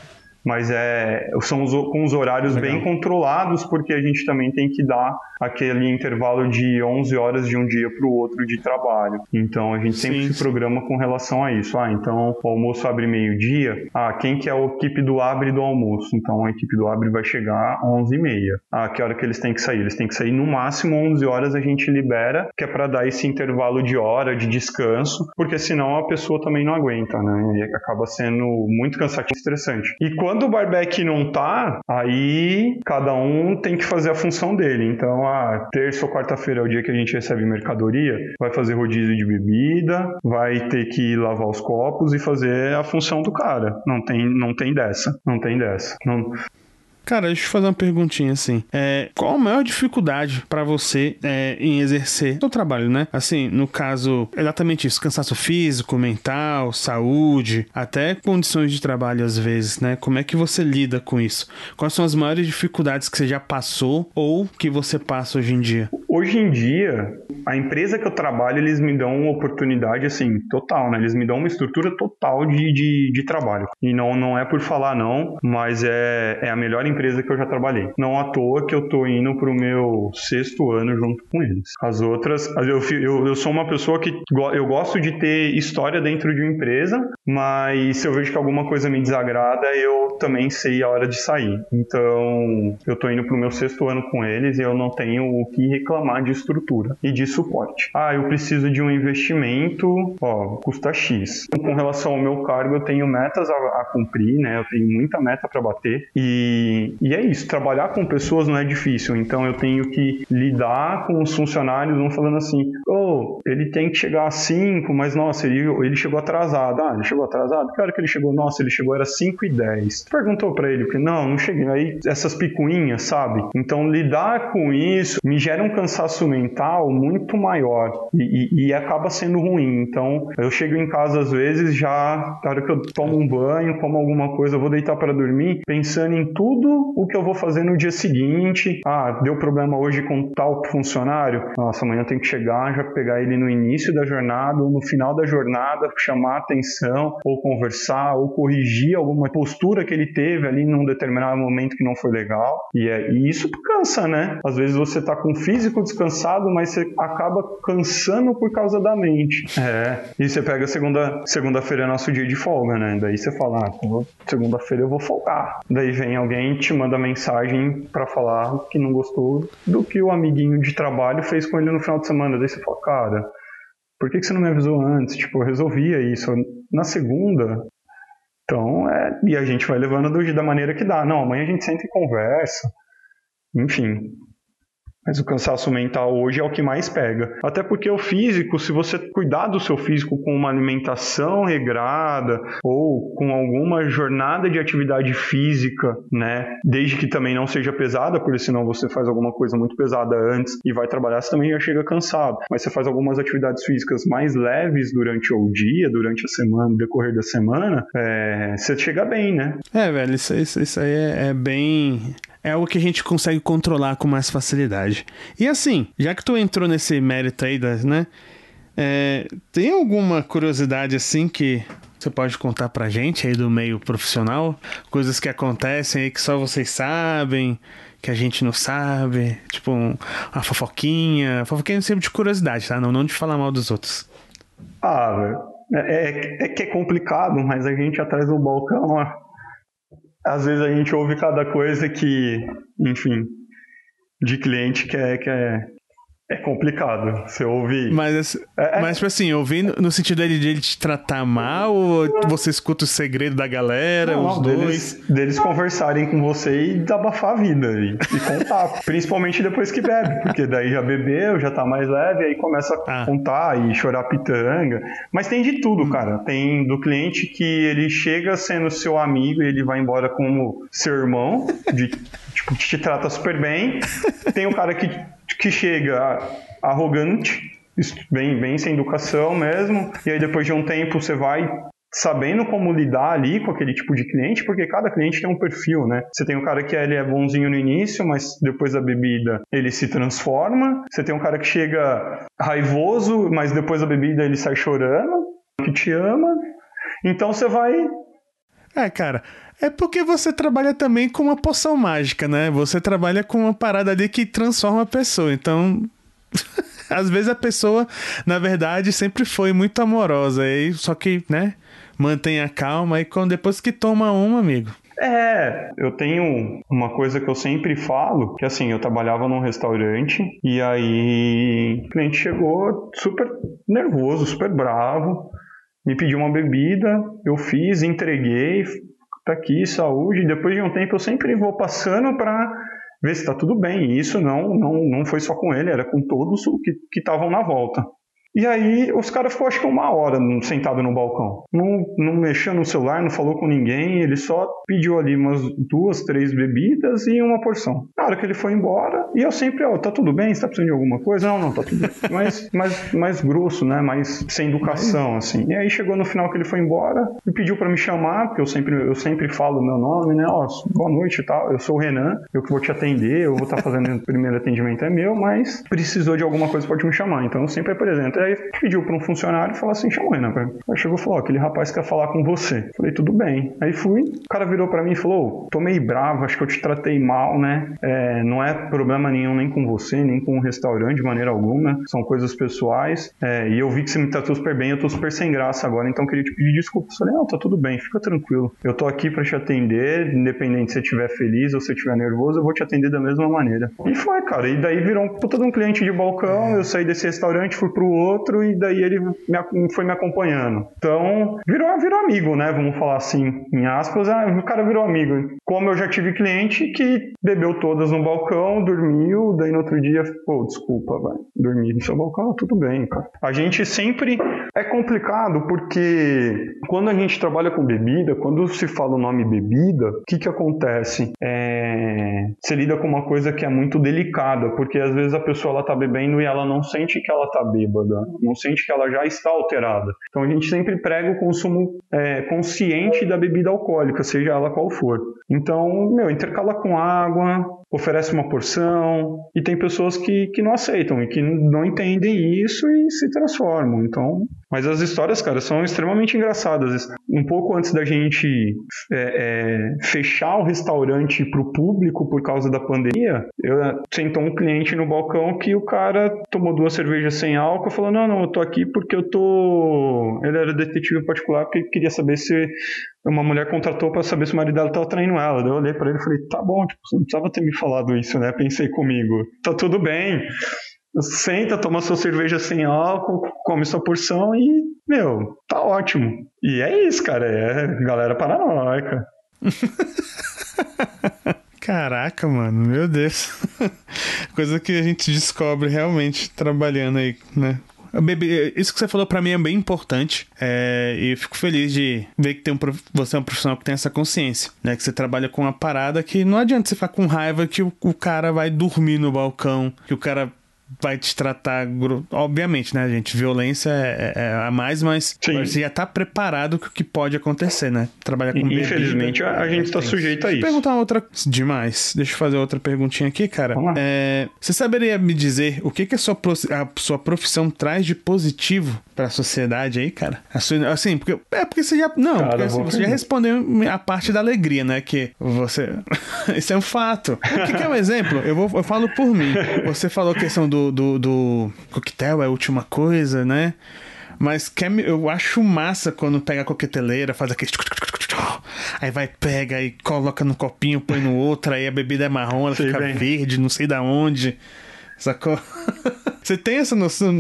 Mas é, são os, com os horários Legal. bem controlados, porque a gente também tem que dar aquele intervalo de 11 horas de um dia para o outro de trabalho. Então a gente sempre sim, se programa com relação a isso. Ah, então o almoço abre meio-dia. Ah, quem que é a equipe do abre do almoço? Então a equipe do abre vai chegar às 11h30. Ah, que hora que eles têm que sair? Eles têm que sair no máximo 11 horas a gente libera, que é para dar esse intervalo de hora de descanso, porque senão a pessoa também não aguenta, né? E acaba sendo muito cansativo e estressante. E quando o barback não tá, aí cada um tem que fazer a função dele. Então, a terça ou quarta-feira é o dia que a gente recebe mercadoria, vai fazer rodízio de bebida, vai ter que lavar os copos e fazer a função do cara. Não tem, não tem dessa. Não tem dessa. Não, Cara, deixa eu fazer uma perguntinha assim. É, qual a maior dificuldade para você é, em exercer o trabalho, né? Assim, no caso, exatamente isso: cansaço físico, mental, saúde, até condições de trabalho às vezes, né? Como é que você lida com isso? Quais são as maiores dificuldades que você já passou ou que você passa hoje em dia? Hoje em dia, a empresa que eu trabalho, eles me dão uma oportunidade assim, total, né? Eles me dão uma estrutura total de, de, de trabalho. E não, não é por falar, não, mas é, é a melhor empresa empresa que eu já trabalhei. Não à toa que eu tô indo pro meu sexto ano junto com eles. As outras, eu, eu, eu sou uma pessoa que eu gosto de ter história dentro de uma empresa, mas se eu vejo que alguma coisa me desagrada, eu também sei a hora de sair. Então, eu tô indo pro meu sexto ano com eles e eu não tenho o que reclamar de estrutura e de suporte. Ah, eu preciso de um investimento, ó, custa X. Com relação ao meu cargo, eu tenho metas a, a cumprir, né? Eu tenho muita meta para bater e e, é isso, trabalhar com pessoas não é difícil, então eu tenho que lidar com os funcionários, vão falando assim, oh, ele tem que chegar às 5, mas nossa, ele, ele chegou atrasado. Ah, ele chegou atrasado? Que hora que ele chegou? Nossa, ele chegou, era 5 e 10. Perguntou para ele, porque não, não cheguei. Aí essas picuinhas, sabe? Então lidar com isso me gera um cansaço mental muito maior e, e, e acaba sendo ruim. Então eu chego em casa às vezes já, na hora que eu tomo um banho, como alguma coisa, eu vou deitar para dormir, pensando em tudo o que eu vou fazer no dia seguinte. Ah, deu problema hoje com tal funcionário. Nossa, amanhã tem que chegar, já pegar ele no início da jornada ou no final da jornada, chamar atenção, ou conversar, ou corrigir alguma postura que ele teve ali num determinado momento que não foi legal. E, é, e isso cansa, né? Às vezes você tá com o físico descansado, mas você acaba cansando por causa da mente. É. E você pega segunda, segunda-feira é nosso dia de folga, né? Daí você fala, ah, segunda-feira eu vou folgar. Daí vem alguém te manda mensagem para falar que não gostou do que o amiguinho de trabalho fez com ele no final de semana. Daí você fala, cara, por que, que você não me avisou antes? Tipo, eu resolvia isso. Na segunda, então, é, e a gente vai levando do, da maneira que dá. Não, amanhã a gente senta e conversa. Enfim, mas o cansaço mental hoje é o que mais pega. Até porque o físico, se você cuidar do seu físico com uma alimentação regrada ou com alguma jornada de atividade física, né, desde que também não seja pesada, porque senão você faz alguma coisa muito pesada antes e vai trabalhar, você também já chega cansado. Mas você faz algumas atividades físicas mais leves durante o dia, durante a semana, no decorrer da semana, é, você chega bem, né? É, velho, isso, isso, isso aí é, é bem é algo que a gente consegue controlar com mais facilidade. E assim, já que tu entrou nesse mérito aí, das, né? É, tem alguma curiosidade assim que você pode contar pra gente aí do meio profissional? Coisas que acontecem aí que só vocês sabem, que a gente não sabe? Tipo, um, uma fofoquinha. Fofoquinha sempre de curiosidade, tá? Não, não de falar mal dos outros. Ah, é, é, é que é complicado, mas a gente atrás do balcão, ó, às vezes a gente ouve cada coisa que, enfim, de cliente que é, que é, é complicado. Você ouve. Mas, é, é, mas tipo assim, ouvindo no sentido dele de ele te tratar mal ou você escuta o segredo da galera, não, os dois? Deles, deles conversarem com você e abafar a vida e, e contar. principalmente depois que bebe, porque daí já bebeu, já tá mais leve, aí começa a ah. contar e chorar pitanga. Mas tem de tudo, hum. cara. Tem do cliente que ele chega sendo seu amigo e ele vai embora como seu irmão, de, tipo, te trata super bem. Tem o cara que que chega arrogante, bem, bem sem educação mesmo, e aí depois de um tempo você vai sabendo como lidar ali com aquele tipo de cliente, porque cada cliente tem um perfil, né? Você tem um cara que ele é bonzinho no início, mas depois da bebida ele se transforma. Você tem um cara que chega raivoso, mas depois da bebida ele sai chorando, que te ama. Então você vai É, cara, é porque você trabalha também com uma poção mágica, né? Você trabalha com uma parada ali que transforma a pessoa. Então, às vezes a pessoa, na verdade, sempre foi muito amorosa. E só que, né? Mantém a calma e quando depois que toma uma, amigo. É, eu tenho uma coisa que eu sempre falo, que assim, eu trabalhava num restaurante e aí o cliente chegou super nervoso, super bravo, me pediu uma bebida, eu fiz, entreguei, tá aqui, saúde. Depois de um tempo eu sempre vou passando para ver se tá tudo bem. E isso não, não, não foi só com ele, era com todos que estavam na volta. E aí os caras ficou acho que uma hora sentado no balcão. Não, não mexeu no celular, não falou com ninguém, ele só pediu ali umas duas, três bebidas e uma porção. Na hora que ele foi embora, e eu sempre, ó, oh, tá tudo bem? Você tá precisando de alguma coisa? Não, não, tá tudo bem. mais, mais, mais grosso, né? Mais sem educação, assim. E aí chegou no final que ele foi embora e pediu para me chamar, porque eu sempre, eu sempre falo meu nome, né? Ó, oh, boa noite e tal. Eu sou o Renan, eu que vou te atender, eu vou estar tá fazendo o primeiro atendimento é meu, mas precisou de alguma coisa pode me chamar. Então eu sempre apresento. Aí pediu para um funcionário e falou assim: chama o Renan. Aí chegou e falou: aquele rapaz quer falar com você. Falei: tudo bem. Aí fui, o cara virou para mim e falou: tô meio bravo, acho que eu te tratei mal, né? É, não é problema nenhum nem com você, nem com o restaurante de maneira alguma. São coisas pessoais. É, e eu vi que você me tratou super bem, eu tô super sem graça agora, então queria te pedir desculpa. Eu falei: não, tá tudo bem, fica tranquilo. Eu tô aqui para te atender, independente se você estiver feliz ou se estiver nervoso, eu vou te atender da mesma maneira. E foi, cara. E daí virou um puta de um cliente de balcão, eu saí desse restaurante, fui pro outro e daí ele me, foi me acompanhando. Então, virou, virou amigo, né? Vamos falar assim, em aspas, ah, o cara virou amigo. Como eu já tive cliente que bebeu todas no balcão, dormiu, daí no outro dia, pô, desculpa, vai, dormi no seu balcão, tudo bem, cara. A gente sempre é complicado porque quando a gente trabalha com bebida, quando se fala o nome bebida, o que que acontece? É... Você lida com uma coisa que é muito delicada, porque às vezes a pessoa ela tá bebendo e ela não sente que ela tá bêbada, não sente que ela já está alterada. Então a gente sempre prega o consumo é, consciente da bebida alcoólica, seja ela qual for. Então, meu, intercala com água, oferece uma porção, e tem pessoas que, que não aceitam e que não entendem isso e se transformam. Então, mas as histórias, cara, são extremamente engraçadas. Um pouco antes da gente é, é, fechar o restaurante para o público por causa da pandemia, eu sentou um cliente no balcão que o cara tomou duas cervejas sem álcool e falou: Não, não, eu tô aqui porque eu tô. Ele era detetive particular porque queria saber se uma mulher contratou para saber se o marido dela estava traindo ela. eu olhei para ele e falei: Tá bom, tipo, você não precisava ter me falado isso, né? Pensei comigo: Tá tudo bem senta, toma sua cerveja sem álcool, come sua porção e, meu, tá ótimo. E é isso, cara. É galera paranoica. Caraca, mano, meu Deus. Coisa que a gente descobre realmente trabalhando aí, né? Isso que você falou para mim é bem importante. É, e fico feliz de ver que tem um, você é um profissional que tem essa consciência, né? Que você trabalha com uma parada que não adianta você ficar com raiva que o, o cara vai dormir no balcão, que o cara vai te tratar. Obviamente, né, gente? Violência é, é, é a mais, mas Sim. você já tá preparado com o que pode acontecer, né? Trabalhar com Infelizmente, bebida, a, gente tá sujeito a isso. Deixa eu perguntar outra. Demais. Deixa eu fazer outra perguntinha aqui, cara. É, você saberia me dizer o que, que a, sua, a sua profissão traz de positivo pra sociedade aí, cara? Assim, porque. É porque você já. Não, cara, porque, assim, você já respondeu a parte da alegria, né? Que você. Isso é um fato. O que, que é um exemplo? Eu, vou, eu falo por mim. Você falou a questão do do, do, do coquetel é a última coisa, né? Mas eu acho massa quando pega a coqueteleira, faz aquele. Aí vai, pega e coloca no copinho, põe no outro, aí a bebida é marrom, ela Sim, fica bem. verde, não sei da onde. Sacou? Você tem essa noção?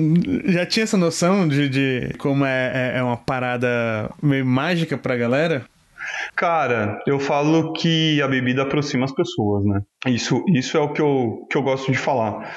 Já tinha essa noção de, de como é, é, é uma parada meio mágica pra galera? Cara, eu falo que a bebida aproxima as pessoas, né? Isso, isso é o que eu, que eu gosto de falar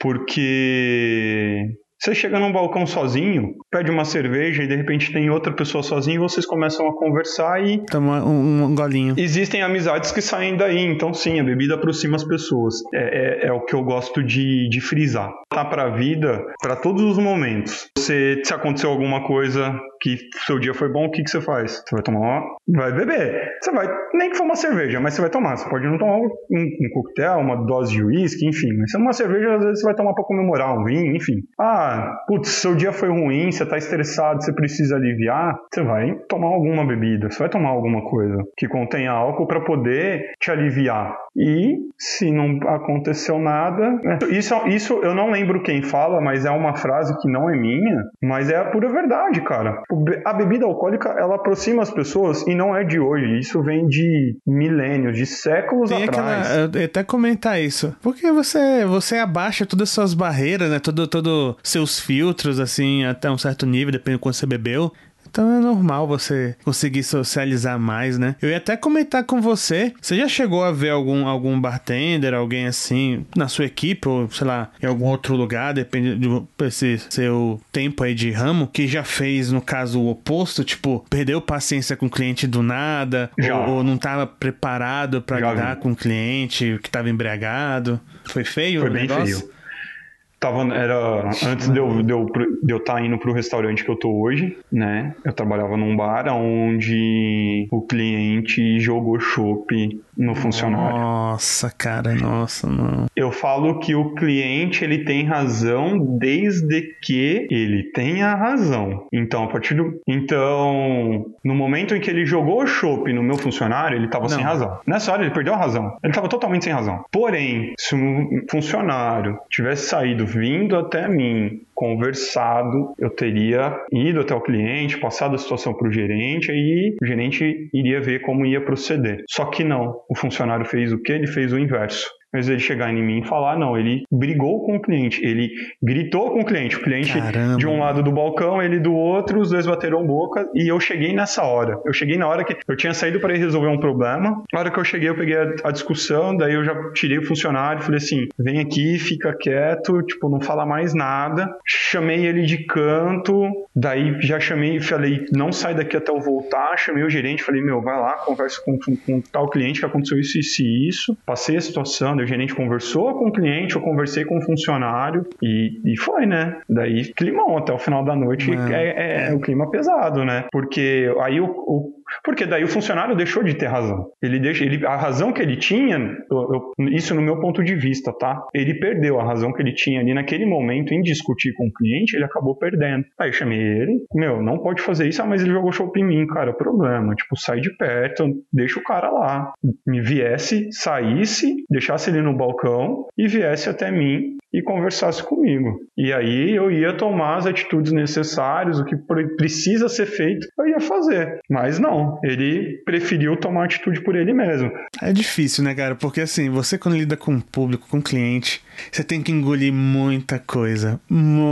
porque você chega num balcão sozinho, pede uma cerveja e de repente tem outra pessoa sozinha e vocês começam a conversar e. Toma um, um golinho. Existem amizades que saem daí, então sim, a bebida aproxima as pessoas. É, é, é o que eu gosto de, de frisar. Tá pra vida, para todos os momentos. Você, se aconteceu alguma coisa, que seu dia foi bom, o que, que você faz? Você vai tomar, vai beber. Você vai, nem que for uma cerveja, mas você vai tomar. Você pode não tomar um, um coquetel, uma dose de uísque, enfim. Mas uma cerveja, às vezes você vai tomar para comemorar um vinho, enfim. Ah, putz, seu dia foi ruim, você tá estressado, você precisa aliviar, você vai tomar alguma bebida, você vai tomar alguma coisa que contenha álcool para poder te aliviar. E se não aconteceu nada. É. Isso, isso eu não lembro quem fala, mas é uma frase que não é minha, mas é a pura verdade, cara. A bebida alcoólica ela aproxima as pessoas e não é de hoje. Isso vem de milênios, de séculos Tem atrás. Aquela, eu até comentar isso. Porque você, você abaixa todas as suas barreiras, né? Todo, todo seus filtros, assim, até um certo nível, dependendo de quando você bebeu. Então é normal você conseguir socializar mais, né? Eu ia até comentar com você, você já chegou a ver algum, algum bartender, alguém assim, na sua equipe, ou sei lá, em algum outro lugar, depende do esse seu tempo aí de ramo, que já fez, no caso, o oposto, tipo, perdeu paciência com o cliente do nada, ou, ou, não estava preparado para lidar vi. com o cliente que estava embriagado. Foi feio Foi bem negócio? feio. Tava, era antes de eu, de eu, de eu estar tá indo pro restaurante que eu tô hoje, né? Eu trabalhava num bar onde o cliente jogou chopp no funcionário. Nossa, cara, nossa, não. Eu falo que o cliente ele tem razão desde que ele tenha razão. Então, a partir do então, no momento em que ele jogou o chopp no meu funcionário, ele tava não. sem razão. Nessa hora ele perdeu a razão. Ele tava totalmente sem razão. Porém, se um funcionário tivesse saído vindo até mim, conversado, eu teria ido até o cliente, passado a situação para o gerente, aí o gerente iria ver como ia proceder. Só que não, o funcionário fez o que? Ele fez o inverso mas ele chegar em mim e falar, não, ele brigou com o cliente, ele gritou com o cliente, o cliente Caramba. de um lado do balcão, ele do outro, os dois bateram boca e eu cheguei nessa hora. Eu cheguei na hora que eu tinha saído para resolver um problema. Na hora que eu cheguei, eu peguei a, a discussão, daí eu já tirei o funcionário, falei assim: vem aqui, fica quieto, tipo, não fala mais nada. Chamei ele de canto, daí já chamei, falei, não sai daqui até eu voltar. Chamei o gerente, falei, meu, vai lá, conversa com, com, com tal cliente que aconteceu isso, isso e isso. Passei a situação, o gerente conversou com o cliente, eu conversei com o funcionário e, e foi, né? Daí climão até o final da noite é, é, é, é o clima pesado, né? Porque aí o, o porque daí o funcionário deixou de ter razão. Ele deixa, ele, a razão que ele tinha, eu, eu, isso no meu ponto de vista, tá? Ele perdeu a razão que ele tinha ali naquele momento em discutir com o cliente, ele acabou perdendo. Aí eu chamei ele, meu, não pode fazer isso, ah, mas ele jogou show em mim, cara, problema. Tipo, sai de perto, deixa o cara lá. Me viesse, saísse, deixasse ele no balcão e viesse até mim e conversasse comigo. E aí eu ia tomar as atitudes necessárias, o que precisa ser feito, eu ia fazer. Mas não, ele preferiu tomar atitude por ele mesmo. É difícil, né, cara? Porque assim, você quando lida com o público, com o cliente, você tem que engolir muita coisa.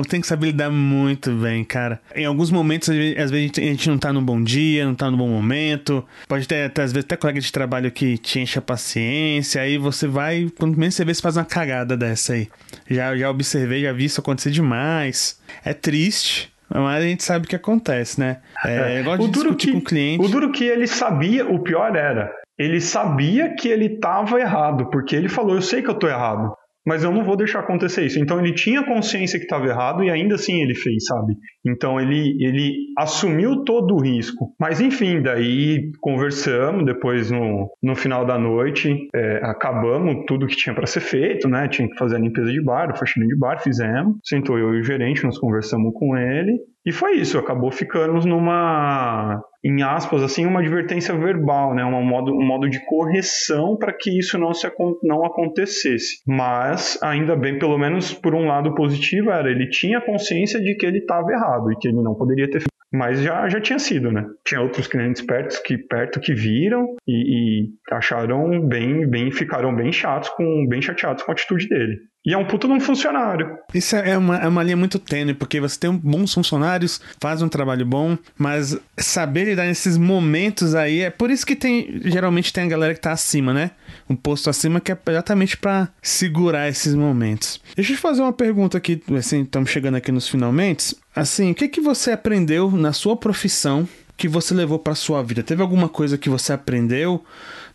Tem que saber lidar muito bem, cara. Em alguns momentos, às vezes, a gente não tá no bom dia, não tá no bom momento. Pode ter, às vezes, até colega de trabalho que te enche a paciência. Aí você vai, quando menos você vê, você faz uma cagada dessa aí. Já, já observei, já vi isso acontecer demais. É triste. Mas a gente sabe o que acontece, né? É, é. o duro que, com o cliente. O duro que ele sabia, o pior era, ele sabia que ele estava errado, porque ele falou, eu sei que eu estou errado mas eu não vou deixar acontecer isso. Então ele tinha consciência que estava errado e ainda assim ele fez, sabe? Então ele, ele assumiu todo o risco. Mas enfim, daí conversamos depois no, no final da noite, é, acabamos tudo que tinha para ser feito, né? Tinha que fazer a limpeza de bar, a faxina de bar, fizemos. Sentou eu e o gerente, nós conversamos com ele e foi isso, acabou ficando numa, em aspas, assim, uma advertência verbal, né? um, modo, um modo de correção para que isso não, se, não acontecesse. Mas, ainda bem, pelo menos por um lado positivo, era ele tinha consciência de que ele estava errado e que ele não poderia ter feito. Mas já, já tinha sido, né? Tinha outros clientes perto que, perto que viram e, e acharam bem, bem, ficaram bem chatos, com, bem chateados com a atitude dele. E é um puto de um funcionário. Isso é uma, é uma linha muito tênue, porque você tem bons funcionários, faz um trabalho bom, mas saber lidar nesses momentos aí, é por isso que tem, geralmente tem a galera que tá acima, né? Um posto acima que é exatamente para segurar esses momentos. Deixa eu te fazer uma pergunta aqui, assim, estamos chegando aqui nos finalmente. Assim, o que que você aprendeu na sua profissão que você levou para sua vida? Teve alguma coisa que você aprendeu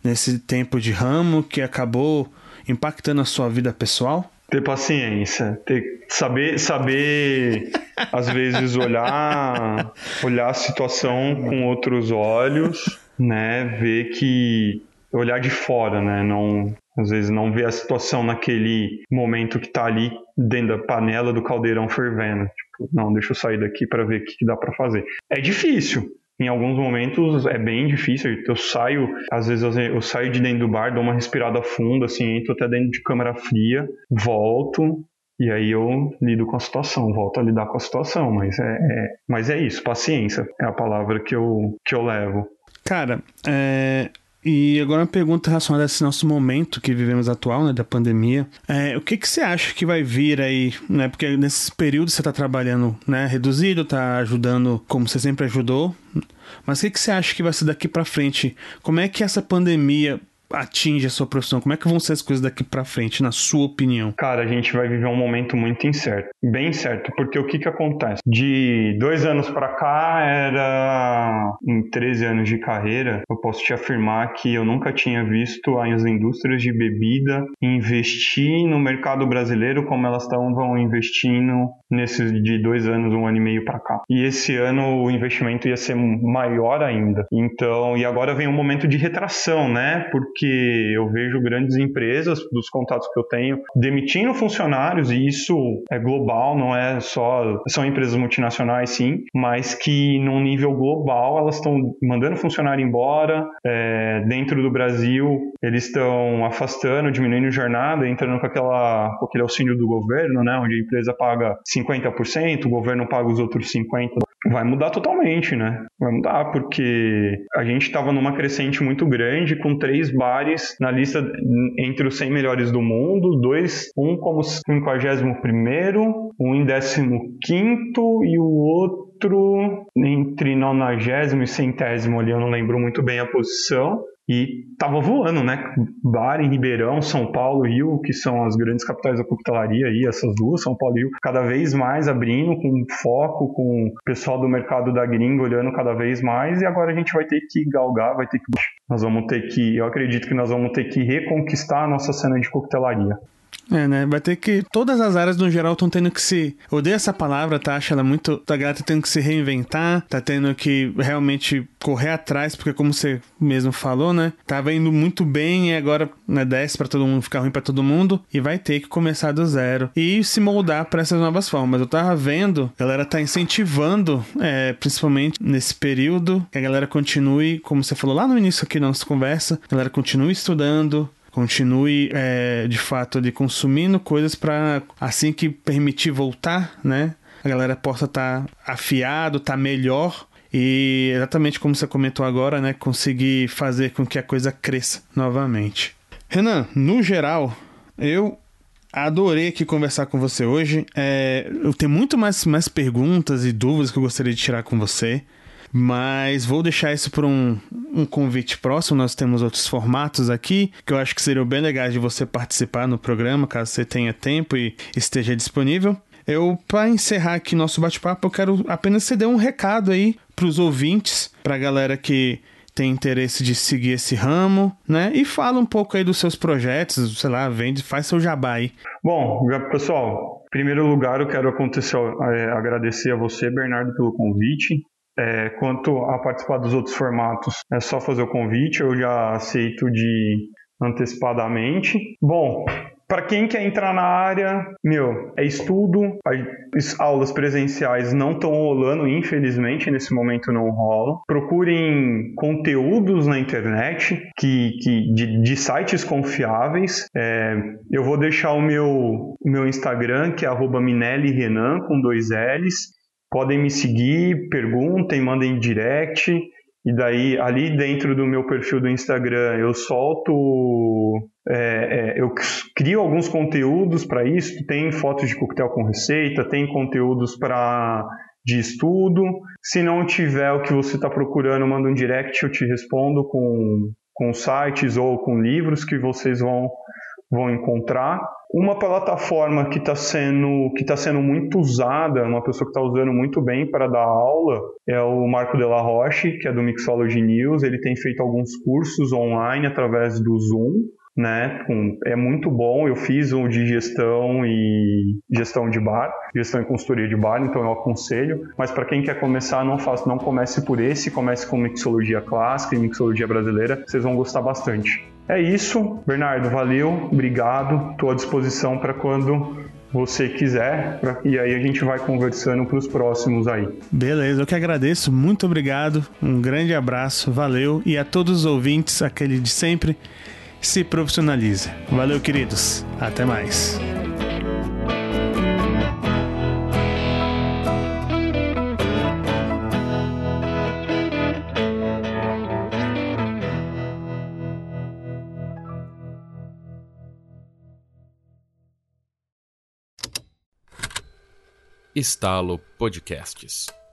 nesse tempo de ramo que acabou impactando a sua vida pessoal? Ter paciência, ter, saber, saber às vezes olhar, olhar a situação com outros olhos, né? Ver que olhar de fora, né? Não, às vezes não ver a situação naquele momento que está ali dentro da panela do caldeirão fervendo. Tipo, não, deixa eu sair daqui para ver o que, que dá para fazer. É difícil, em alguns momentos é bem difícil. Eu saio, às vezes eu saio de dentro do bar, dou uma respirada funda, assim, entro até dentro de câmera fria, volto. E aí eu lido com a situação, volto a lidar com a situação, mas é, é mas é isso, paciência é a palavra que eu, que eu levo. Cara, é, e agora uma pergunta relacionada a esse nosso momento que vivemos atual, né, da pandemia. É, o que, que você acha que vai vir aí, né? Porque nesse período você está trabalhando, né, reduzido, está ajudando como você sempre ajudou. Mas o que, que você acha que vai ser daqui para frente? Como é que essa pandemia atinge a sua profissão? Como é que vão ser as coisas daqui para frente, na sua opinião? Cara, a gente vai viver um momento muito incerto, bem certo, porque o que que acontece? De dois anos para cá, era em 13 anos de carreira, eu posso te afirmar que eu nunca tinha visto as indústrias de bebida investir no mercado brasileiro como elas estavam investindo nesses de dois anos, um ano e meio para cá. E esse ano o investimento ia ser maior ainda. Então, e agora vem um momento de retração, né? Porque que eu vejo grandes empresas, dos contatos que eu tenho, demitindo funcionários, e isso é global, não é só. São empresas multinacionais, sim, mas que num nível global elas estão mandando funcionário embora. É, dentro do Brasil, eles estão afastando, diminuindo jornada, entrando com, aquela, com aquele auxílio do governo, né, onde a empresa paga 50%, o governo paga os outros 50%. Vai mudar totalmente, né? Vai mudar, porque a gente estava numa crescente muito grande, com três bares na lista entre os 100 melhores do mundo, dois, um como 51, um em 15 e o outro entre 90 e centésimo ali, eu não lembro muito bem a posição. E tava voando, né? Bar em Ribeirão, São Paulo, Rio, que são as grandes capitais da coquetelaria aí, essas duas, São Paulo e Rio, cada vez mais abrindo, com foco, com o pessoal do mercado da gringa olhando cada vez mais, e agora a gente vai ter que galgar, vai ter que. Nós vamos ter que. Eu acredito que nós vamos ter que reconquistar a nossa cena de coquetelaria. É, né? Vai ter que. Todas as áreas no geral estão tendo que se. Odeio essa palavra, tá? Acho ela muito. A galera tá tendo que se reinventar, tá tendo que realmente correr atrás, porque como você mesmo falou, né? Tava indo muito bem e agora né, desce para todo mundo, ficar ruim para todo mundo e vai ter que começar do zero e se moldar para essas novas formas. Eu tava vendo, a galera tá incentivando, é, principalmente nesse período, que a galera continue, como você falou lá no início aqui da nossa conversa, a galera continue estudando, continue é, de fato ali consumindo coisas para assim que permitir voltar, né? A galera possa estar tá afiado, tá melhor e exatamente como você comentou agora, né? Conseguir fazer com que a coisa cresça novamente. Renan, no geral, eu adorei aqui conversar com você hoje. É, eu tenho muito mais, mais perguntas e dúvidas que eu gostaria de tirar com você. Mas vou deixar isso para um, um convite próximo. Nós temos outros formatos aqui que eu acho que seriam bem legais de você participar no programa, caso você tenha tempo e esteja disponível. Eu, para encerrar aqui nosso bate-papo, eu quero apenas ceder um recado aí para os ouvintes, para a galera que tem interesse de seguir esse ramo, né? E fala um pouco aí dos seus projetos, sei lá, vende, faz seu jabá aí. Bom, pessoal, em primeiro lugar eu quero acontecer, é, agradecer a você, Bernardo, pelo convite. É, quanto a participar dos outros formatos, é só fazer o convite, eu já aceito de antecipadamente. Bom, para quem quer entrar na área, meu, é estudo. As aulas presenciais não estão rolando, infelizmente, nesse momento não rolam. Procurem conteúdos na internet que, que de, de sites confiáveis. É, eu vou deixar o meu, meu Instagram, que é Renan, com dois L's podem me seguir, perguntem, mandem direct. E daí, ali dentro do meu perfil do Instagram, eu solto. É, é, eu crio alguns conteúdos para isso. Tem fotos de coquetel com receita, tem conteúdos para de estudo. Se não tiver o que você está procurando, manda um direct, eu te respondo com, com sites ou com livros que vocês vão, vão encontrar. Uma plataforma que está sendo, que tá sendo muito usada, uma pessoa que está usando muito bem para dar aula, é o Marco de la Roche, que é do Mixology News. Ele tem feito alguns cursos online através do Zoom. né? É muito bom. Eu fiz um de gestão e gestão de bar, gestão e consultoria de bar, então eu aconselho. Mas para quem quer começar, não faça, não comece por esse, comece com mixologia clássica e mixologia brasileira. Vocês vão gostar bastante. É isso, Bernardo. Valeu, obrigado. Estou à disposição para quando você quiser, pra, e aí a gente vai conversando para os próximos aí. Beleza, eu que agradeço, muito obrigado, um grande abraço, valeu, e a todos os ouvintes, aquele de sempre, se profissionalize. Valeu, queridos, até mais. Estalo Podcasts.